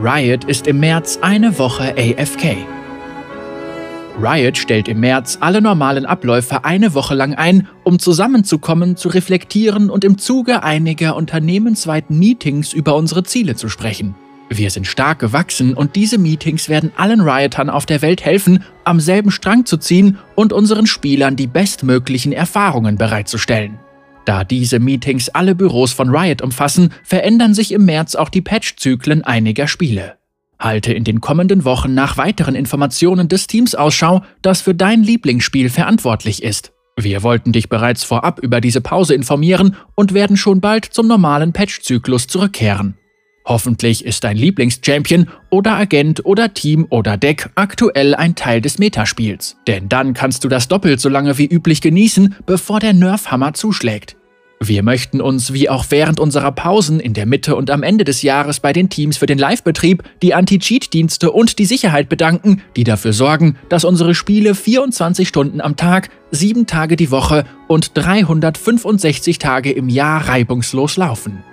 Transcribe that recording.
Riot ist im März eine Woche AFK. Riot stellt im März alle normalen Abläufe eine Woche lang ein, um zusammenzukommen, zu reflektieren und im Zuge einiger unternehmensweiten Meetings über unsere Ziele zu sprechen. Wir sind stark gewachsen und diese Meetings werden allen Riotern auf der Welt helfen, am selben Strang zu ziehen und unseren Spielern die bestmöglichen Erfahrungen bereitzustellen. Da diese Meetings alle Büros von Riot umfassen, verändern sich im März auch die Patch-Zyklen einiger Spiele. Halte in den kommenden Wochen nach weiteren Informationen des Teams Ausschau, das für dein Lieblingsspiel verantwortlich ist. Wir wollten dich bereits vorab über diese Pause informieren und werden schon bald zum normalen Patch-Zyklus zurückkehren. Hoffentlich ist dein Lieblingschampion oder Agent oder Team oder Deck aktuell ein Teil des Metaspiels. Denn dann kannst du das doppelt so lange wie üblich genießen, bevor der Nerfhammer zuschlägt. Wir möchten uns wie auch während unserer Pausen in der Mitte und am Ende des Jahres bei den Teams für den Live-Betrieb, die Anti-Cheat-Dienste und die Sicherheit bedanken, die dafür sorgen, dass unsere Spiele 24 Stunden am Tag, 7 Tage die Woche und 365 Tage im Jahr reibungslos laufen.